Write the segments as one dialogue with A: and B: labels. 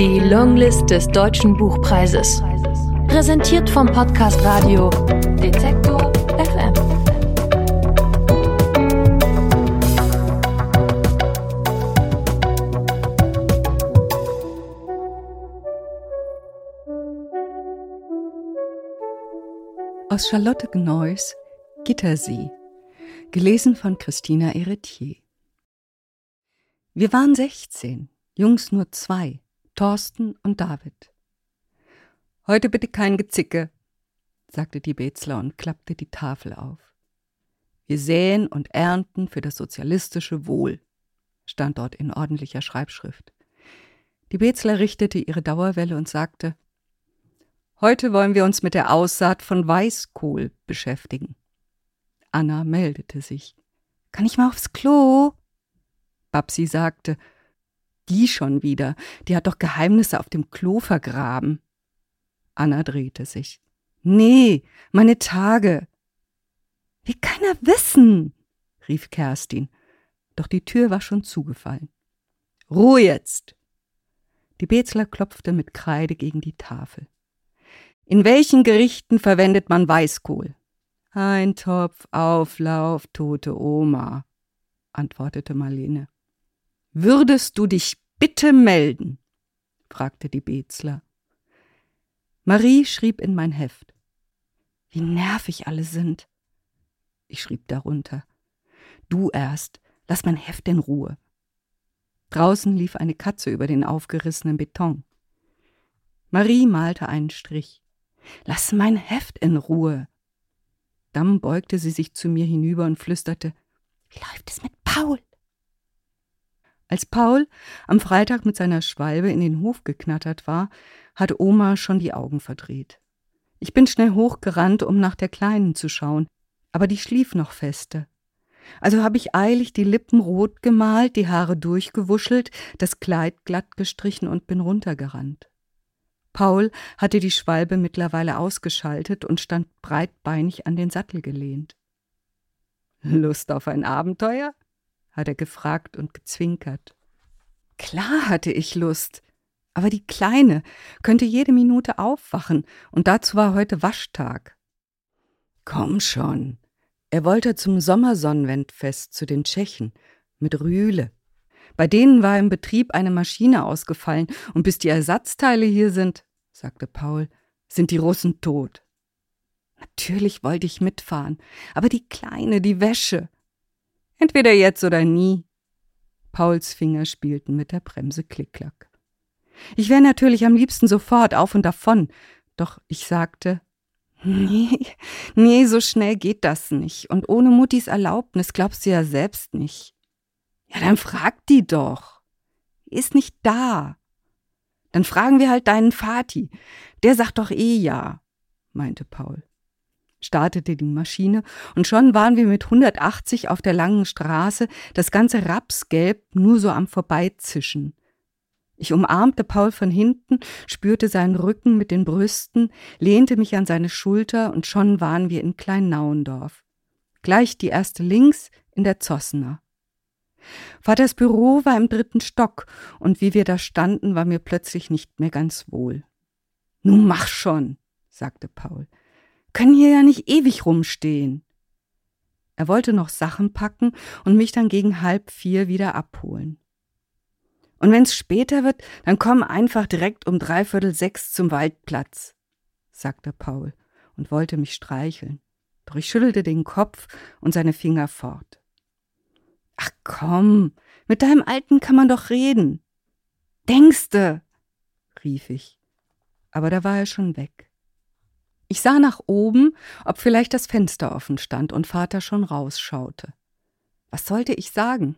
A: Die Longlist des Deutschen Buchpreises. Präsentiert vom Podcast Radio Detektor FM.
B: Aus Charlotte Gneuss Gittersee. Gelesen von Christina Eretier. Wir waren 16, Jungs nur zwei, Thorsten und David. Heute bitte kein Gezicke, sagte die Bezler und klappte die Tafel auf. Wir säen und ernten für das sozialistische Wohl, stand dort in ordentlicher Schreibschrift. Die Bezler richtete ihre Dauerwelle und sagte, Heute wollen wir uns mit der Aussaat von Weißkohl beschäftigen. Anna meldete sich. Kann ich mal aufs Klo? Babsi sagte, die schon wieder, die hat doch Geheimnisse auf dem Klo vergraben. Anna drehte sich. Nee, meine Tage. Wie kann er wissen? rief Kerstin, doch die Tür war schon zugefallen. Ruhe jetzt! Die Bezler klopfte mit Kreide gegen die Tafel. In welchen Gerichten verwendet man Weißkohl? Ein Topf Auflauf, tote Oma, antwortete Marlene. Würdest du dich bitte melden? fragte die Bezler. Marie schrieb in mein Heft. Wie nervig alle sind. Ich schrieb darunter. Du erst, lass mein Heft in Ruhe. Draußen lief eine Katze über den aufgerissenen Beton. Marie malte einen Strich. Lass mein Heft in Ruhe. Dann beugte sie sich zu mir hinüber und flüsterte Wie läuft es mit Paul? Als Paul am Freitag mit seiner Schwalbe in den Hof geknattert war, hatte Oma schon die Augen verdreht. Ich bin schnell hochgerannt, um nach der Kleinen zu schauen, aber die schlief noch feste. Also habe ich eilig die Lippen rot gemalt, die Haare durchgewuschelt, das Kleid glatt gestrichen und bin runtergerannt. Paul hatte die Schwalbe mittlerweile ausgeschaltet und stand breitbeinig an den Sattel gelehnt. Lust auf ein Abenteuer? Hat er gefragt und gezwinkert. Klar hatte ich Lust, aber die Kleine könnte jede Minute aufwachen, und dazu war heute Waschtag. Komm schon. Er wollte zum Sommersonnenwendfest zu den Tschechen mit Rühle. Bei denen war im Betrieb eine Maschine ausgefallen, und bis die Ersatzteile hier sind, sagte Paul, sind die Russen tot. Natürlich wollte ich mitfahren, aber die Kleine, die Wäsche. Entweder jetzt oder nie. Pauls Finger spielten mit der Bremse Klicklack. Ich wäre natürlich am liebsten sofort auf und davon, doch ich sagte, nee, nee, so schnell geht das nicht. Und ohne Muttis Erlaubnis glaubst du ja selbst nicht. Ja, dann frag die doch. Ist nicht da. Dann fragen wir halt deinen Vati. Der sagt doch eh ja, meinte Paul startete die Maschine und schon waren wir mit 180 auf der langen Straße, das ganze Rapsgelb nur so am Vorbeizischen. Ich umarmte Paul von hinten, spürte seinen Rücken mit den Brüsten, lehnte mich an seine Schulter und schon waren wir in Klein-Nauendorf. Gleich die erste links in der Zossener. Vaters Büro war im dritten Stock und wie wir da standen, war mir plötzlich nicht mehr ganz wohl. Nun mach schon, sagte Paul können hier ja nicht ewig rumstehen. Er wollte noch Sachen packen und mich dann gegen halb vier wieder abholen. Und wenn's später wird, dann komm einfach direkt um dreiviertel sechs zum Waldplatz, sagte Paul und wollte mich streicheln. Doch ich schüttelte den Kopf und seine Finger fort. Ach komm, mit deinem Alten kann man doch reden. Denkste, rief ich. Aber da war er schon weg. Ich sah nach oben, ob vielleicht das Fenster offen stand und Vater schon rausschaute. Was sollte ich sagen?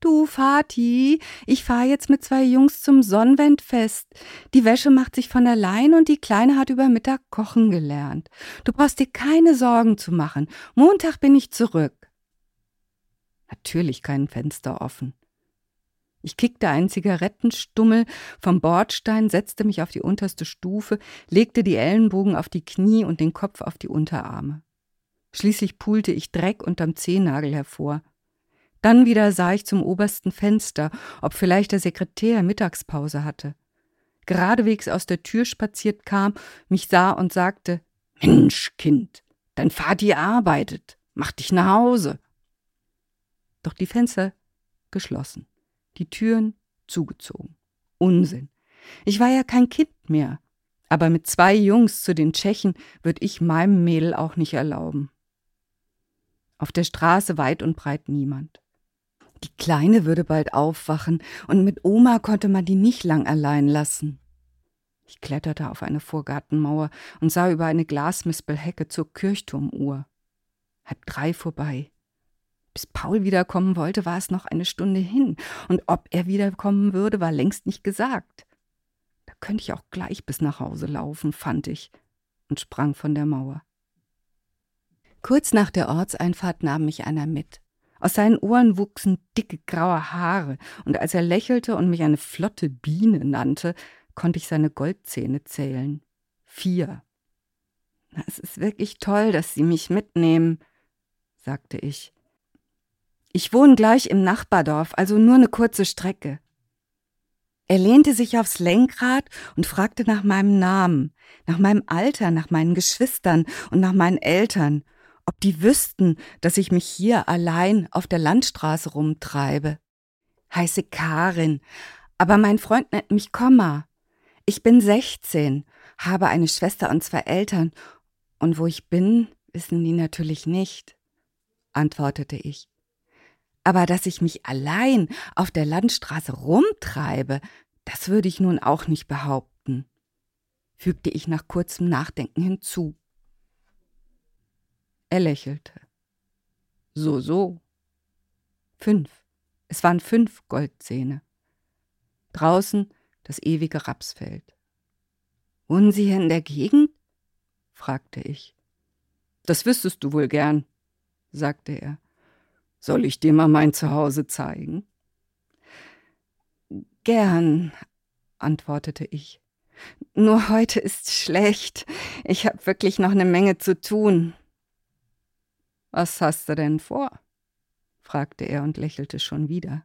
B: Du, Vati, ich fahr jetzt mit zwei Jungs zum Sonnenwendfest. Die Wäsche macht sich von allein und die Kleine hat über Mittag kochen gelernt. Du brauchst dir keine Sorgen zu machen. Montag bin ich zurück. Natürlich kein Fenster offen. Ich kickte einen Zigarettenstummel vom Bordstein, setzte mich auf die unterste Stufe, legte die Ellenbogen auf die Knie und den Kopf auf die Unterarme. Schließlich pulte ich Dreck unterm Zehennagel hervor. Dann wieder sah ich zum obersten Fenster, ob vielleicht der Sekretär Mittagspause hatte. geradewegs aus der Tür spaziert kam, mich sah und sagte Mensch, Kind, dein Vati arbeitet, mach dich nach Hause. Doch die Fenster geschlossen, die Türen zugezogen. Unsinn. Ich war ja kein Kind mehr. Aber mit zwei Jungs zu den Tschechen würde ich meinem Mädel auch nicht erlauben. Auf der Straße weit und breit niemand. Die Kleine würde bald aufwachen, und mit Oma konnte man die nicht lang allein lassen. Ich kletterte auf eine Vorgartenmauer und sah über eine Glasmispelhecke zur Kirchturmuhr. Halb drei vorbei. Bis Paul wiederkommen wollte, war es noch eine Stunde hin, und ob er wiederkommen würde, war längst nicht gesagt. Da könnte ich auch gleich bis nach Hause laufen, fand ich, und sprang von der Mauer. Kurz nach der Ortseinfahrt nahm mich einer mit. Aus seinen Ohren wuchsen dicke graue Haare, und als er lächelte und mich eine flotte Biene nannte, konnte ich seine Goldzähne zählen. Vier. Es ist wirklich toll, dass Sie mich mitnehmen, sagte ich. Ich wohne gleich im Nachbardorf, also nur eine kurze Strecke. Er lehnte sich aufs Lenkrad und fragte nach meinem Namen, nach meinem Alter, nach meinen Geschwistern und nach meinen Eltern, ob die wüssten, dass ich mich hier allein auf der Landstraße rumtreibe. Heiße Karin, aber mein Freund nennt mich Komma. Ich bin sechzehn, habe eine Schwester und zwei Eltern, und wo ich bin, wissen die natürlich nicht, antwortete ich. Aber dass ich mich allein auf der Landstraße rumtreibe, das würde ich nun auch nicht behaupten, fügte ich nach kurzem Nachdenken hinzu. Er lächelte. So, so. Fünf. Es waren fünf Goldzähne. Draußen das ewige Rapsfeld. Wohnen Sie hier in der Gegend? fragte ich. Das wüsstest du wohl gern, sagte er. Soll ich dir mal mein Zuhause zeigen? Gern, antwortete ich. Nur heute ist schlecht. Ich habe wirklich noch eine Menge zu tun. Was hast du denn vor? fragte er und lächelte schon wieder.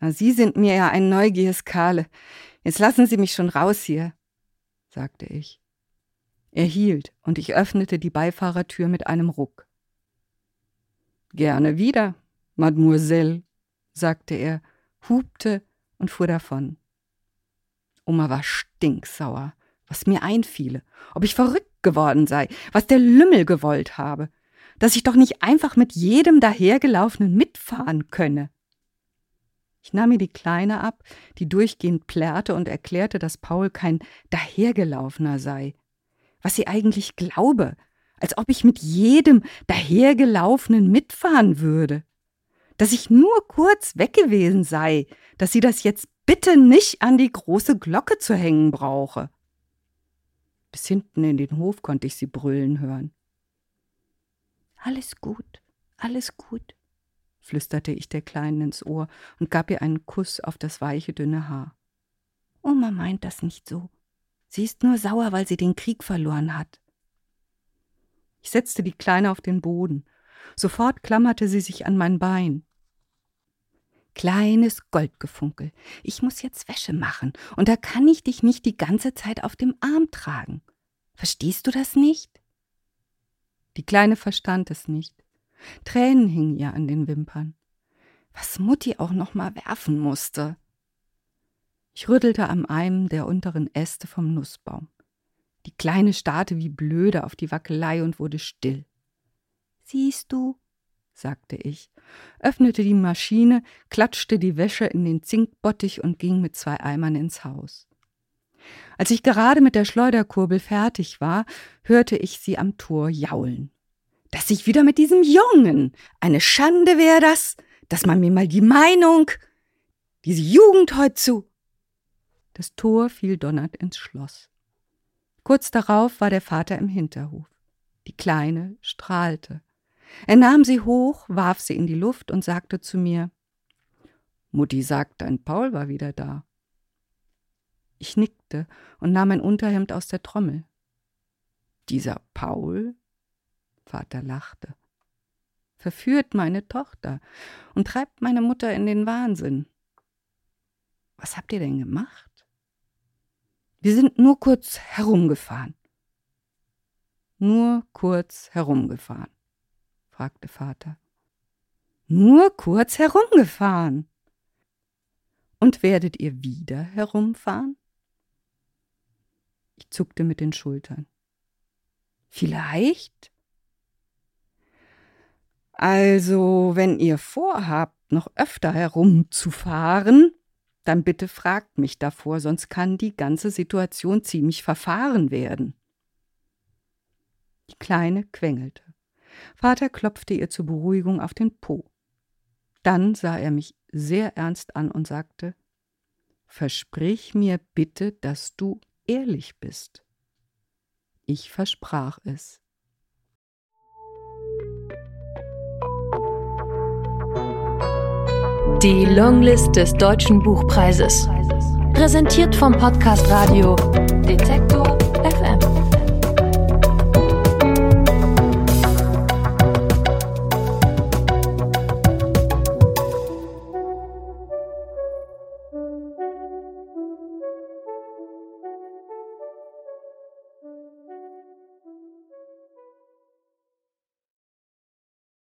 B: Na, Sie sind mir ja ein neugieriges Kale. Jetzt lassen Sie mich schon raus hier, sagte ich. Er hielt, und ich öffnete die Beifahrertür mit einem Ruck. Gerne wieder, Mademoiselle, sagte er, hupte und fuhr davon. Oma war stinksauer, was mir einfiele, ob ich verrückt geworden sei, was der Lümmel gewollt habe, dass ich doch nicht einfach mit jedem dahergelaufenen mitfahren könne. Ich nahm mir die Kleine ab, die durchgehend plärrte und erklärte, dass Paul kein dahergelaufener sei. Was sie eigentlich glaube, als ob ich mit jedem dahergelaufenen mitfahren würde. Dass ich nur kurz weg gewesen sei, dass sie das jetzt bitte nicht an die große Glocke zu hängen brauche. Bis hinten in den Hof konnte ich sie brüllen hören. Alles gut, alles gut, flüsterte ich der Kleinen ins Ohr und gab ihr einen Kuss auf das weiche, dünne Haar. Oma meint das nicht so. Sie ist nur sauer, weil sie den Krieg verloren hat. Ich setzte die Kleine auf den Boden. Sofort klammerte sie sich an mein Bein. Kleines Goldgefunkel, ich muss jetzt Wäsche machen, und da kann ich dich nicht die ganze Zeit auf dem Arm tragen. Verstehst du das nicht? Die Kleine verstand es nicht. Tränen hingen ihr an den Wimpern. Was Mutti auch noch mal werfen musste. Ich rüttelte am einem der unteren Äste vom Nussbaum. Die Kleine starrte wie blöde auf die Wackelei und wurde still. Siehst du, sagte ich, öffnete die Maschine, klatschte die Wäsche in den Zinkbottich und ging mit zwei Eimern ins Haus. Als ich gerade mit der Schleuderkurbel fertig war, hörte ich sie am Tor jaulen. Dass ich wieder mit diesem Jungen. Eine Schande wäre das, dass man mir mal die Meinung. Diese Jugend heut zu. Das Tor fiel donnernd ins Schloss. Kurz darauf war der Vater im Hinterhof. Die Kleine strahlte. Er nahm sie hoch, warf sie in die Luft und sagte zu mir Mutti sagt, dein Paul war wieder da. Ich nickte und nahm ein Unterhemd aus der Trommel. Dieser Paul? Vater lachte. Verführt meine Tochter und treibt meine Mutter in den Wahnsinn. Was habt ihr denn gemacht? Wir sind nur kurz herumgefahren. Nur kurz herumgefahren, fragte Vater. Nur kurz herumgefahren. Und werdet ihr wieder herumfahren? Ich zuckte mit den Schultern. Vielleicht? Also, wenn ihr vorhabt, noch öfter herumzufahren, dann bitte fragt mich davor, sonst kann die ganze Situation ziemlich verfahren werden. Die Kleine quengelte. Vater klopfte ihr zur Beruhigung auf den Po. Dann sah er mich sehr ernst an und sagte Versprich mir bitte, dass du ehrlich bist. Ich versprach es.
A: Die Longlist des Deutschen Buchpreises. Präsentiert vom Podcast Radio Detektor.